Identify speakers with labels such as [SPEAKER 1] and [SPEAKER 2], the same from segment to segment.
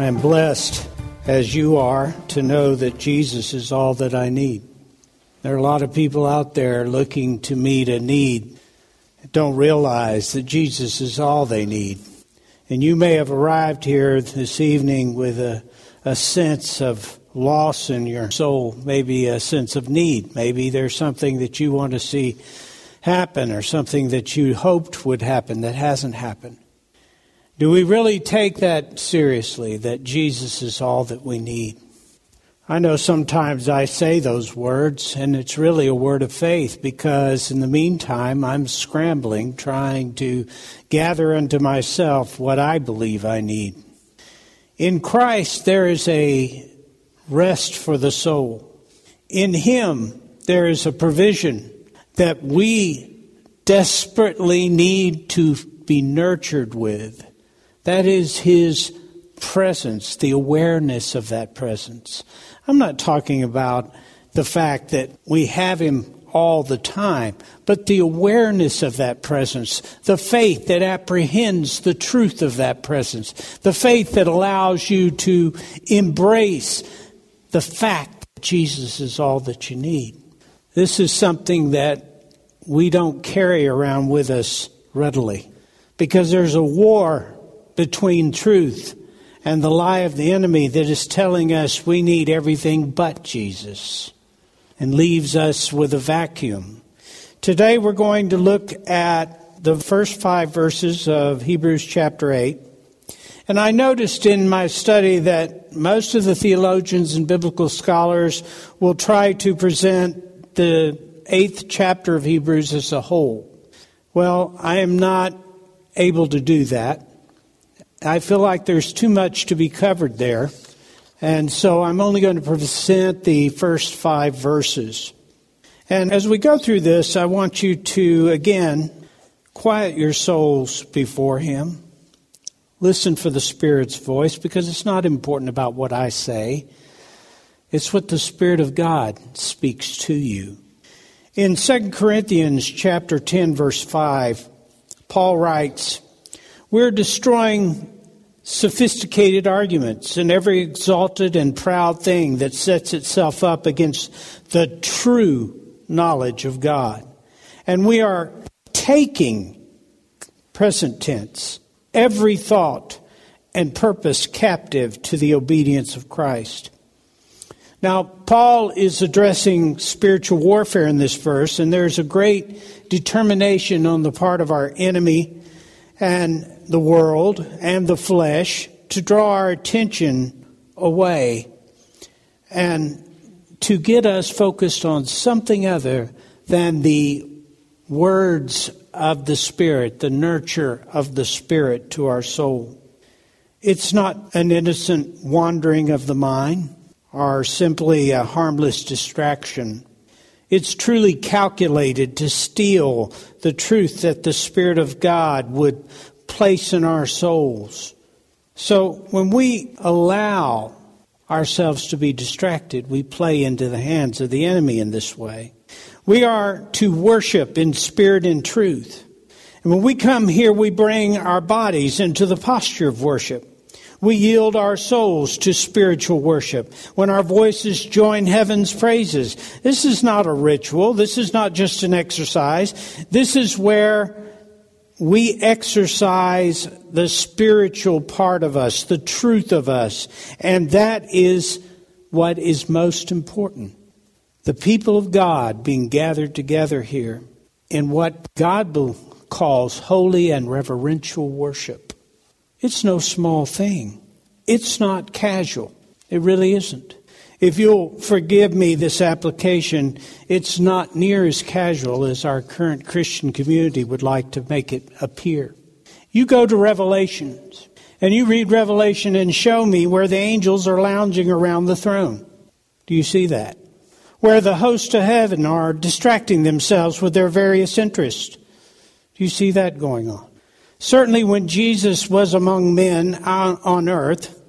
[SPEAKER 1] I am blessed, as you are, to know that Jesus is all that I need. There are a lot of people out there looking to meet a need don't realize that Jesus is all they need. And you may have arrived here this evening with a, a sense of loss in your soul, maybe a sense of need. Maybe there's something that you want to see happen or something that you hoped would happen that hasn't happened. Do we really take that seriously, that Jesus is all that we need? I know sometimes I say those words, and it's really a word of faith because in the meantime, I'm scrambling, trying to gather unto myself what I believe I need. In Christ, there is a rest for the soul. In Him, there is a provision that we desperately need to be nurtured with. That is His presence, the awareness of that presence. I'm not talking about the fact that we have Him all the time, but the awareness of that presence, the faith that apprehends the truth of that presence, the faith that allows you to embrace the fact that Jesus is all that you need. This is something that we don't carry around with us readily because there's a war between truth and the lie of the enemy that is telling us we need everything but Jesus and leaves us with a vacuum. Today we're going to look at the first five verses of Hebrews chapter 8. And I noticed in my study that most of the theologians and biblical scholars will try to present the eighth chapter of Hebrews as a whole. Well, I am not able to do that. I feel like there's too much to be covered there. And so I'm only going to present the first five verses. And as we go through this, I want you to, again, quiet your souls before Him. Listen for the Spirit's voice because it's not important about what I say. It's what the Spirit of God speaks to you. In 2 Corinthians chapter 10 verse 5, Paul writes, we're destroying sophisticated arguments and every exalted and proud thing that sets itself up against the true knowledge of God. And we are taking, present tense, every thought and purpose captive to the obedience of Christ. Now, Paul is addressing spiritual warfare in this verse, and there's a great determination on the part of our enemy and the world and the flesh to draw our attention away and to get us focused on something other than the words of the Spirit, the nurture of the Spirit to our soul. It's not an innocent wandering of the mind or simply a harmless distraction. It's truly calculated to steal the truth that the Spirit of God would place in our souls. So when we allow ourselves to be distracted, we play into the hands of the enemy in this way. We are to worship in spirit and truth. And when we come here, we bring our bodies into the posture of worship. We yield our souls to spiritual worship when our voices join heaven's praises. This is not a ritual. This is not just an exercise. This is where we exercise the spiritual part of us, the truth of us. And that is what is most important. The people of God being gathered together here in what God calls holy and reverential worship. It's no small thing. It's not casual. It really isn't. If you'll forgive me this application, it's not near as casual as our current Christian community would like to make it appear. You go to Revelations and you read Revelation and show me where the angels are lounging around the throne. Do you see that? Where the hosts of heaven are distracting themselves with their various interests. Do you see that going on? Certainly, when Jesus was among men on earth,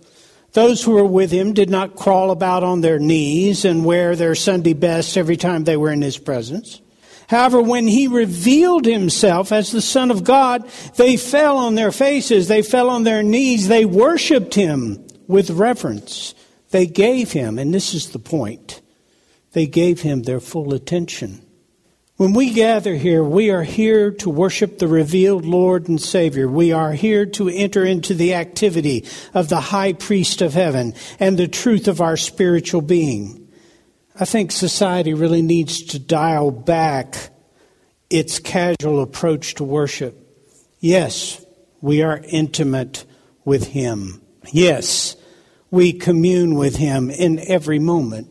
[SPEAKER 1] those who were with him did not crawl about on their knees and wear their Sunday best every time they were in his presence. However, when he revealed himself as the Son of God, they fell on their faces, they fell on their knees, they worshiped him with reverence. They gave him, and this is the point, they gave him their full attention. When we gather here, we are here to worship the revealed Lord and Savior. We are here to enter into the activity of the high priest of heaven and the truth of our spiritual being. I think society really needs to dial back its casual approach to worship. Yes, we are intimate with Him. Yes, we commune with Him in every moment.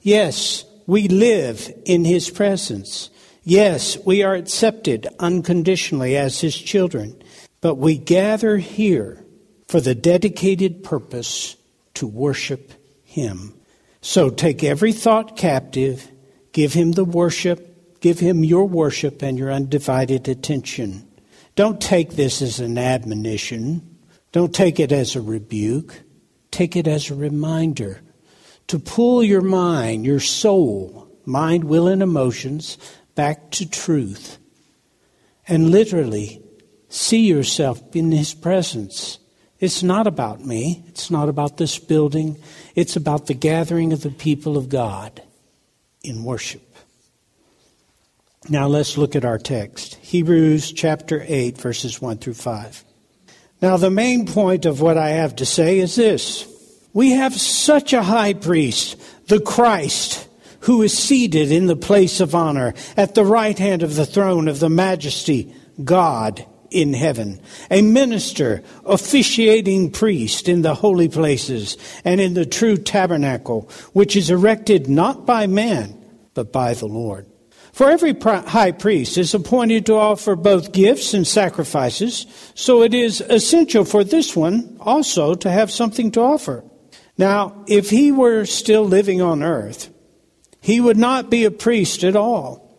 [SPEAKER 1] Yes, we live in His presence. Yes, we are accepted unconditionally as His children, but we gather here for the dedicated purpose to worship Him. So take every thought captive, give Him the worship, give Him your worship and your undivided attention. Don't take this as an admonition, don't take it as a rebuke, take it as a reminder to pull your mind, your soul, mind, will, and emotions back to truth and literally see yourself in His presence. It's not about me. It's not about this building. It's about the gathering of the people of God in worship. Now let's look at our text Hebrews chapter 8, verses 1 through 5. Now, the main point of what I have to say is this We have such a high priest, the Christ who is seated in the place of honor at the right hand of the throne of the majesty, God in heaven, a minister, officiating priest in the holy places and in the true tabernacle, which is erected not by man, but by the Lord. For every high priest is appointed to offer both gifts and sacrifices, so it is essential for this one also to have something to offer. Now, if he were still living on earth, he would not be a priest at all.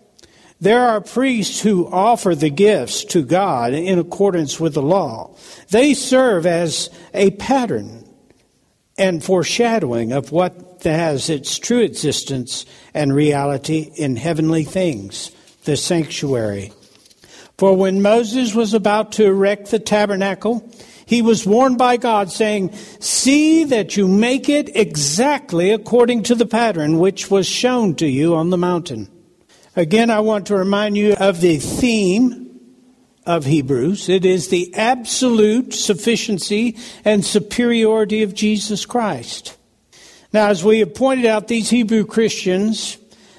[SPEAKER 1] There are priests who offer the gifts to God in accordance with the law. They serve as a pattern and foreshadowing of what has its true existence and reality in heavenly things, the sanctuary. For when Moses was about to erect the tabernacle, he was warned by God, saying, See that you make it exactly according to the pattern which was shown to you on the mountain. Again, I want to remind you of the theme of Hebrews. It is the absolute sufficiency and superiority of Jesus Christ. Now, as we have pointed out, these Hebrew Christians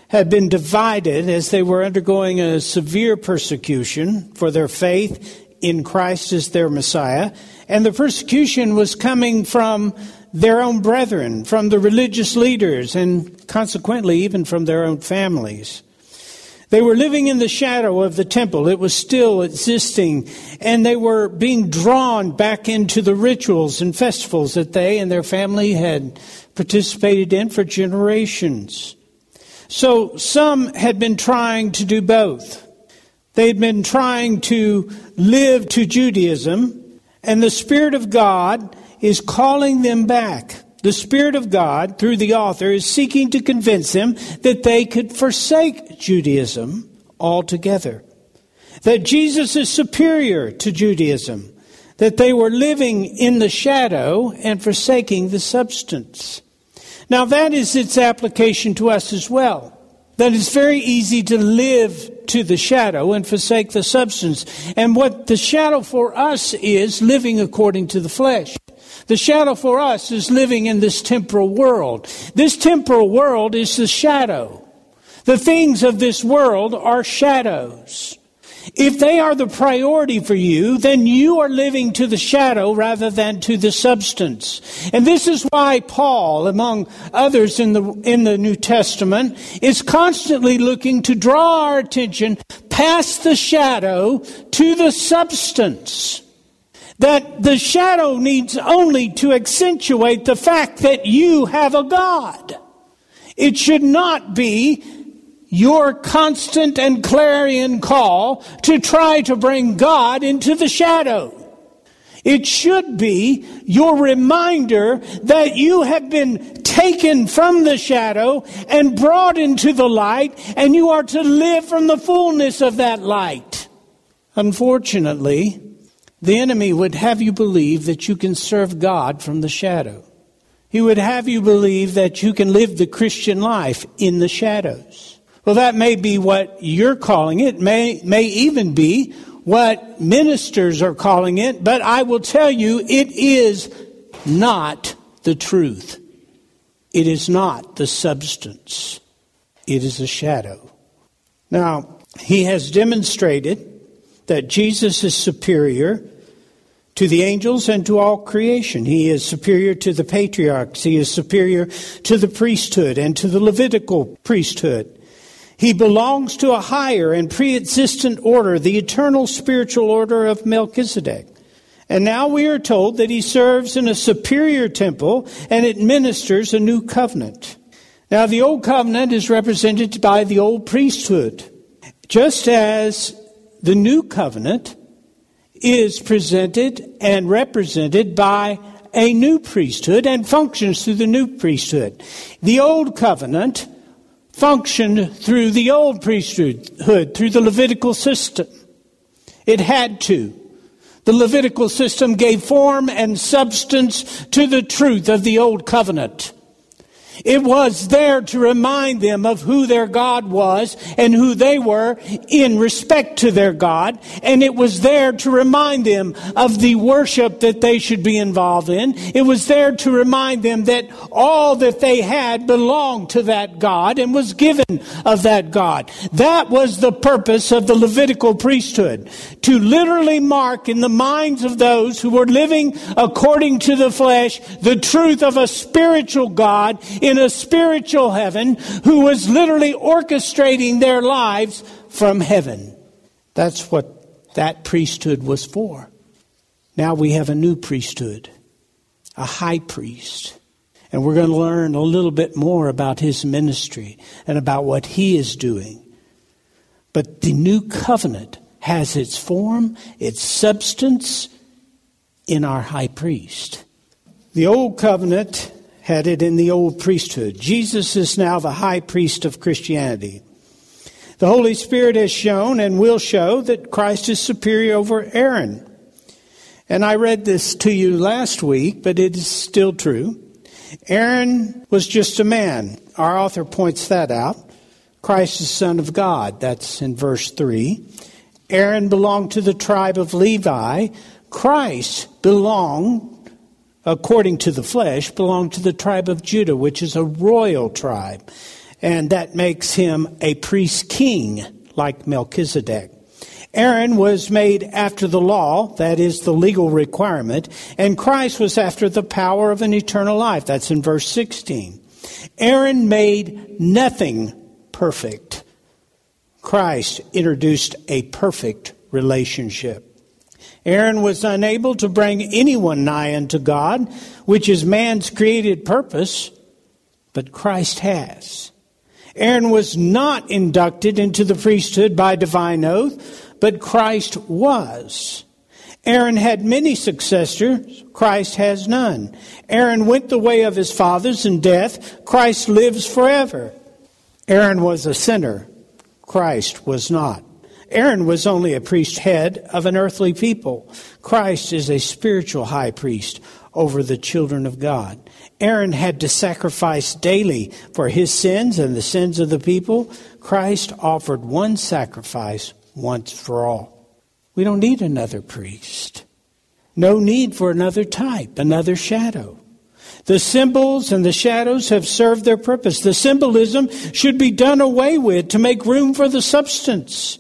[SPEAKER 1] had been divided as they were undergoing a severe persecution for their faith in Christ as their Messiah. And the persecution was coming from their own brethren, from the religious leaders, and consequently even from their own families. They were living in the shadow of the temple. It was still existing, and they were being drawn back into the rituals and festivals that they and their family had participated in for generations. So some had been trying to do both. They had been trying to live to Judaism, and the Spirit of God is calling them back. The Spirit of God, through the author, is seeking to convince them that they could forsake Judaism altogether. that Jesus is superior to Judaism, that they were living in the shadow and forsaking the substance. Now, that is its application to us as well. That it's very easy to live to the shadow and forsake the substance. And what the shadow for us is living according to the flesh. The shadow for us is living in this temporal world. This temporal world is the shadow. The things of this world are shadows. If they are the priority for you, then you are living to the shadow rather than to the substance. And this is why Paul, among others in the, in the New Testament, is constantly looking to draw our attention past the shadow to the substance. That the shadow needs only to accentuate the fact that you have a God. It should not be your constant and clarion call to try to bring God into the shadow. It should be your reminder that you have been taken from the shadow and brought into the light, and you are to live from the fullness of that light. Unfortunately, the enemy would have you believe that you can serve God from the shadow. He would have you believe that you can live the Christian life in the shadows. Well, that may be what you're calling it, may, may even be what ministers are calling it, but I will tell you it is not the truth. It is not the substance. It is a shadow. Now, he has demonstrated that Jesus is superior to the angels and to all creation. He is superior to the patriarchs. He is superior to the priesthood and to the Levitical priesthood. He belongs to a higher and pre existent order, the eternal spiritual order of Melchizedek. And now we are told that he serves in a superior temple and administers a new covenant. Now, the old covenant is represented by the old priesthood, just as the new covenant is presented and represented by a new priesthood and functions through the new priesthood. The old covenant functioned through the old priesthood, through the Levitical system. It had to. The Levitical system gave form and substance to the truth of the old covenant. It was there to remind them of who their God was and who they were in respect to their God. And it was there to remind them of the worship that they should be involved in. It was there to remind them that all that they had belonged to that God and was given of that God. That was the purpose of the Levitical priesthood. To literally mark in the minds of those who were living according to the flesh the truth of a spiritual God in a spiritual heaven who was literally orchestrating their lives from heaven. That's what that priesthood was for. Now we have a new priesthood, a high priest. And we're going to learn a little bit more about his ministry and about what he is doing. But the new covenant has its form, its substance in our high priest. The old covenant had it in the old priesthood. Jesus is now the high priest of Christianity. The Holy Spirit has shown and will show that Christ is superior over Aaron. And I read this to you last week, but it is still true. Aaron was just a man. Our author points that out. Christ is Son of God. That's in verse 3. Aaron belonged to the tribe of Levi. Christ belonged according to the flesh, belonged to the tribe of Judah, which is a royal tribe. And that makes him a priest king, like Melchizedek. Aaron was made after the law, that is the legal requirement, and Christ was after the power of an eternal life. That's in verse 16. Aaron made nothing perfect. Christ introduced a perfect relationship. Aaron was unable to bring anyone nigh unto God, which is man's created purpose, but Christ has. Aaron was not inducted into the priesthood by divine oath, but Christ was. Aaron had many successors, Christ has none. Aaron went the way of his fathers in death, Christ lives forever. Aaron was a sinner, Christ was not. Aaron was only a priest head of an earthly people. Christ is a spiritual high priest over the children of God. Aaron had to sacrifice daily for his sins and the sins of the people. Christ offered one sacrifice once for all. We don't need another priest. No need for another type, another shadow. The symbols and the shadows have served their purpose. The symbolism should be done away with to make room for the substance.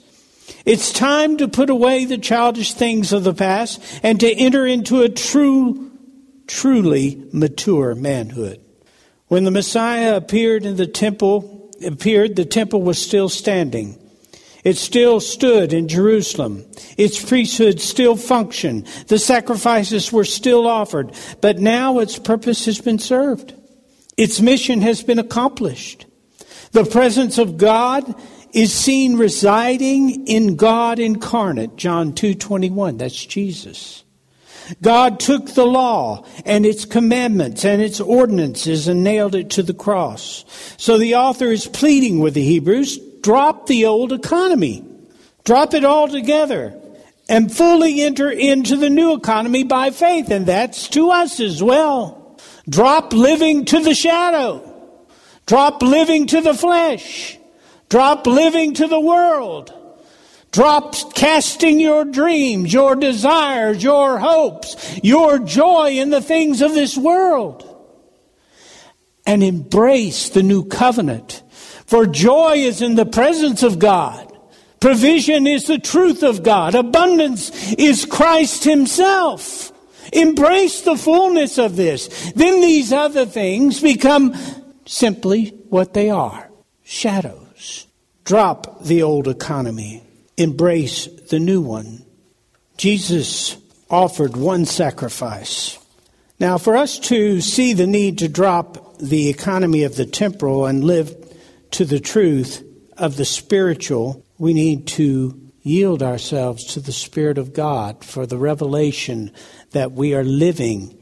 [SPEAKER 1] It's time to put away the childish things of the past and to enter into a true, truly mature manhood. When the Messiah appeared in the temple, appeared, the temple was still standing. It still stood in Jerusalem. Its priesthood still functioned. The sacrifices were still offered. But now its purpose has been served. Its mission has been accomplished. The presence of God is seen residing in God incarnate. John 2:21. That's Jesus. God took the law and its commandments and its ordinances and nailed it to the cross. So the author is pleading with the Hebrews drop the old economy, drop it all together, and fully enter into the new economy by faith. And that's to us as well. Drop living to the shadow, drop living to the flesh, drop living to the world. Drop casting your dreams, your desires, your hopes, your joy in the things of this world. And embrace the new covenant for joy is in the presence of God. Provision is the truth of God. Abundance is Christ Himself. Embrace the fullness of this. Then these other things become simply what they are shadows. Drop the old economy, embrace the new one. Jesus offered one sacrifice. Now, for us to see the need to drop the economy of the temporal and live to the truth of the spiritual, we need to yield ourselves to the Spirit of God for the revelation that we are living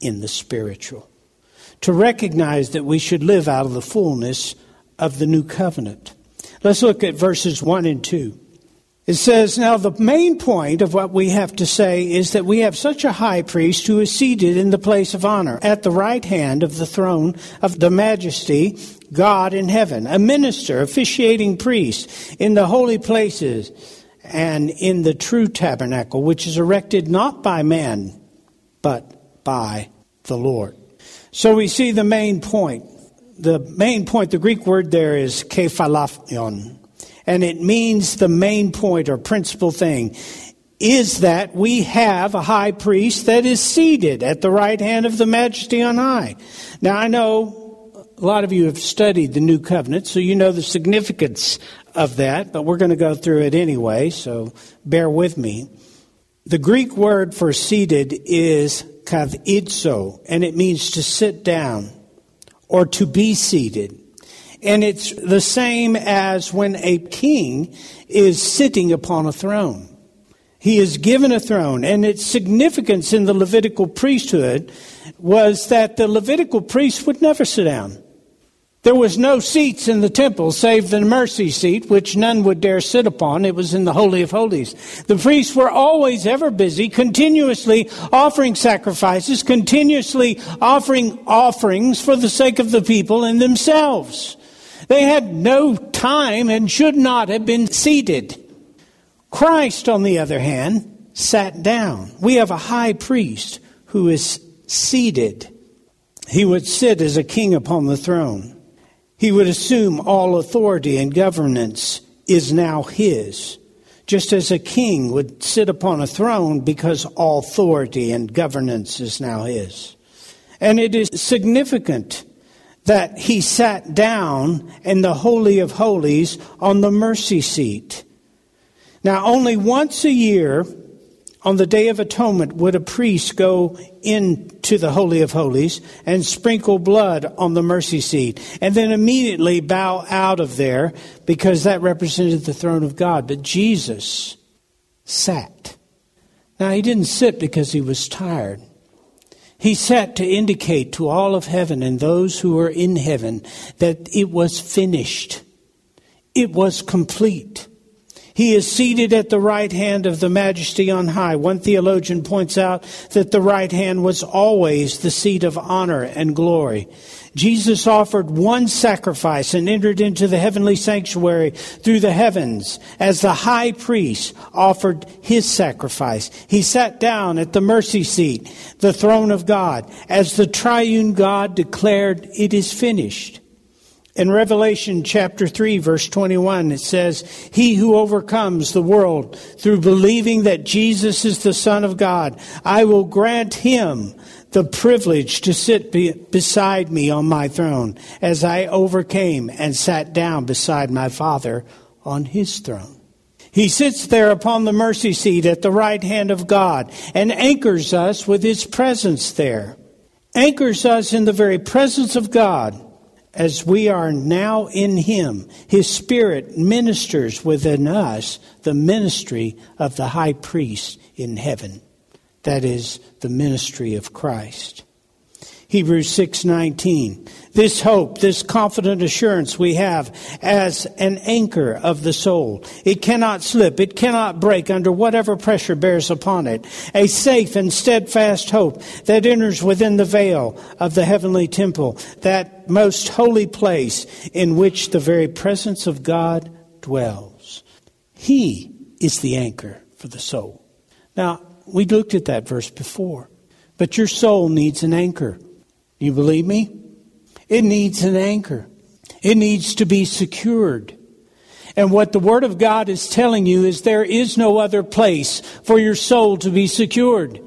[SPEAKER 1] in the spiritual. To recognize that we should live out of the fullness of the new covenant. Let's look at verses 1 and 2. It says, Now the main point of what we have to say is that we have such a high priest who is seated in the place of honor at the right hand of the throne of the majesty, God in heaven, a minister, officiating priest in the holy places and in the true tabernacle, which is erected not by man, but by the Lord. So we see the main point. The main point, the Greek word there is kephalaion and it means the main point or principal thing is that we have a high priest that is seated at the right hand of the majesty on high. Now I know a lot of you have studied the new covenant, so you know the significance of that, but we're going to go through it anyway, so bear with me. The Greek word for seated is kathidso, and it means to sit down or to be seated. And it's the same as when a king is sitting upon a throne. He is given a throne, and its significance in the Levitical priesthood was that the Levitical priest would never sit down. There was no seats in the temple save the mercy seat, which none would dare sit upon. It was in the Holy of Holies. The priests were always ever busy, continuously offering sacrifices, continuously offering offerings for the sake of the people and themselves. They had no time and should not have been seated. Christ, on the other hand, sat down. We have a high priest who is seated. He would sit as a king upon the throne. He would assume all authority and governance is now his, just as a king would sit upon a throne because all authority and governance is now his. And it is significant that he sat down in the Holy of Holies on the mercy seat. Now, only once a year on the Day of Atonement would a priest go into the Holy of Holies and sprinkle blood on the mercy seat and then immediately bow out of there because that represented the throne of God. But Jesus sat. Now, he didn't sit because he was tired. He sat to indicate to all of heaven and those who were in heaven that it was finished. It was complete. He is seated at the right hand of the majesty on high. One theologian points out that the right hand was always the seat of honor and glory. Jesus offered one sacrifice and entered into the heavenly sanctuary through the heavens as the high priest offered his sacrifice. He sat down at the mercy seat, the throne of God, as the triune God declared, It is finished. In Revelation chapter 3 verse 21, it says, He who overcomes the world through believing that Jesus is the Son of God, I will grant him the privilege to sit be, beside me on my throne as I overcame and sat down beside my Father on his throne. He sits there upon the mercy seat at the right hand of God and anchors us with his presence there. Anchors us in the very presence of God as we are now in Him, His Spirit ministers within us the ministry of the high priest in heaven. That is the ministry of Christ. Hebrews 6:19. This hope, this confident assurance we have as an anchor of the soul. It cannot slip, it cannot break under whatever pressure bears upon it. A safe and steadfast hope that enters within the veil of the heavenly temple, that most holy place in which the very presence of God dwells. He is the anchor for the soul. Now, we looked at that verse before. But your soul needs an anchor. You believe me? It needs an anchor. It needs to be secured. And what the Word of God is telling you is there is no other place for your soul to be secured.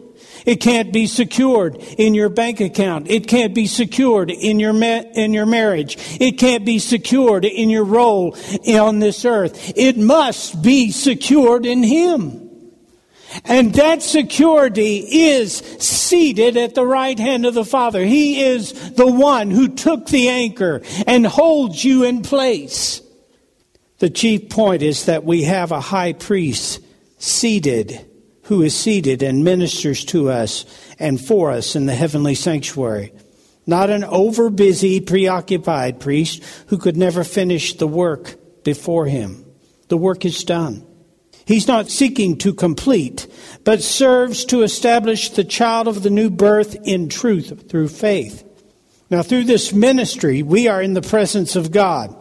[SPEAKER 1] It can't be secured in your bank account. It can't be secured in your ma- in your marriage. It can't be secured in your role on this earth. It must be secured in Him. And that security is seated at the right hand of the Father. He is the one who took the anchor and holds you in place. The chief point is that we have a high priest seated, who is seated and ministers to us and for us in the heavenly sanctuary. Not an overbusy, preoccupied priest who could never finish the work before him. The work is done. He's not seeking to complete, but serves to establish the child of the new birth in truth through faith. Now, through this ministry, we are in the presence of God.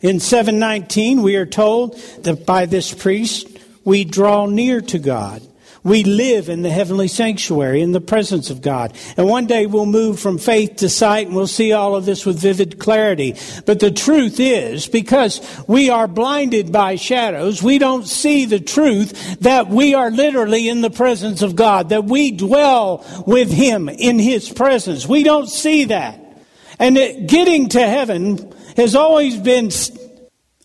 [SPEAKER 1] In 719, we are told that by this priest, we draw near to God. We live in the heavenly sanctuary in the presence of God. And one day we'll move from faith to sight and we'll see all of this with vivid clarity. But the truth is, because we are blinded by shadows, we don't see the truth that we are literally in the presence of God, that we dwell with Him in His presence. We don't see that. And it, getting to heaven has always been,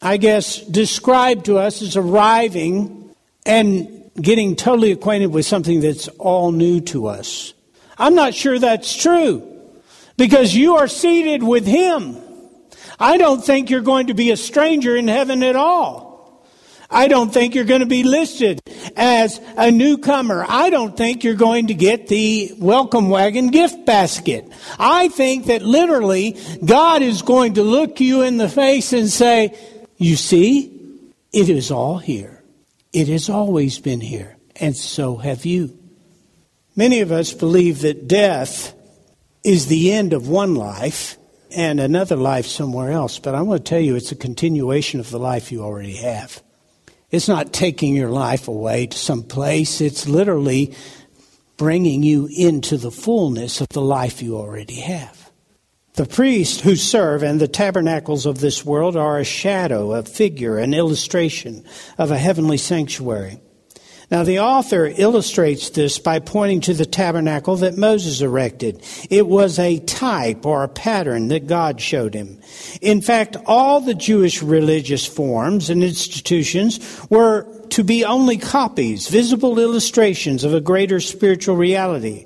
[SPEAKER 1] I guess, described to us as arriving and getting totally acquainted with something that's all new to us. I'm not sure that's true because you are seated with Him. I don't think you're going to be a stranger in heaven at all. I don't think you're going to be listed as a newcomer. I don't think you're going to get the welcome wagon gift basket. I think that literally God is going to look you in the face and say, You see, it is all here. It has always been here, and so have you. Many of us believe that death is the end of one life and another life somewhere else, but I want to tell you it's a continuation of the life you already have. It's not taking your life away to some place, it's literally bringing you into the fullness of the life you already have. The priests who serve and the tabernacles of this world are a shadow, a figure, an illustration of a heavenly sanctuary. Now, the author illustrates this by pointing to the tabernacle that Moses erected. It was a type or a pattern that God showed him. In fact, all the Jewish religious forms and institutions were to be only copies, visible illustrations of a greater spiritual reality.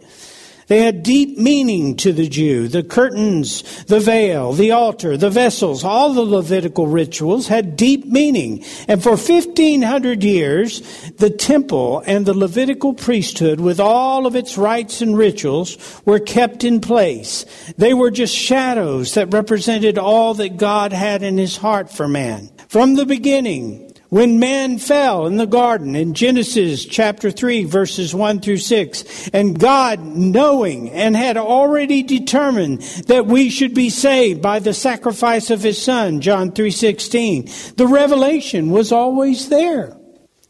[SPEAKER 1] They had deep meaning to the Jew. The curtains, the veil, the altar, the vessels, all the Levitical rituals had deep meaning. And for 1500 years, the temple and the Levitical priesthood, with all of its rites and rituals, were kept in place. They were just shadows that represented all that God had in his heart for man. From the beginning, When man fell in the garden in Genesis chapter 3 verses 1 through 6, and God knowing and had already determined that we should be saved by the sacrifice of his son, John 3:16, the revelation was always there.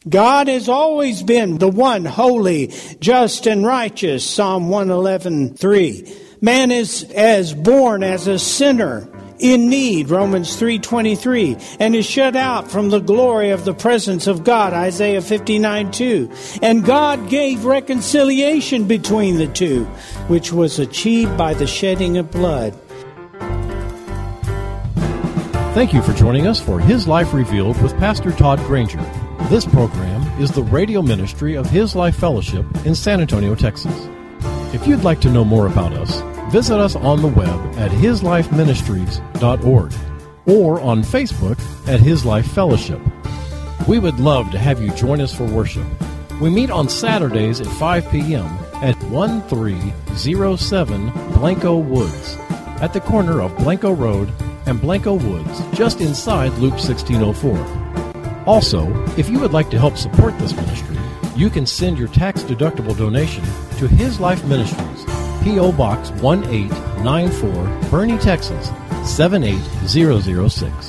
[SPEAKER 1] God has always been the one holy, just and righteous, Psalm 111:3. Man is as born as a sinner in need romans 3:23 and is shut out from the glory of the presence of God Isaiah 59:2 and God gave reconciliation between the two which was achieved by the shedding of blood
[SPEAKER 2] Thank you for joining us for His Life Revealed with Pastor Todd Granger. This program is the radio ministry of His Life Fellowship in San Antonio, Texas. If you'd like to know more about us, visit us on the web at hislifeministries.org or on Facebook at His Life Fellowship. We would love to have you join us for worship. We meet on Saturdays at 5 p.m. at 1307 Blanco Woods at the corner of Blanco Road and Blanco Woods, just inside Loop 1604. Also, if you would like to help support this ministry, you can send your tax deductible donation to His Life Ministries, P.O. Box 1894, Boerne, Texas 78006.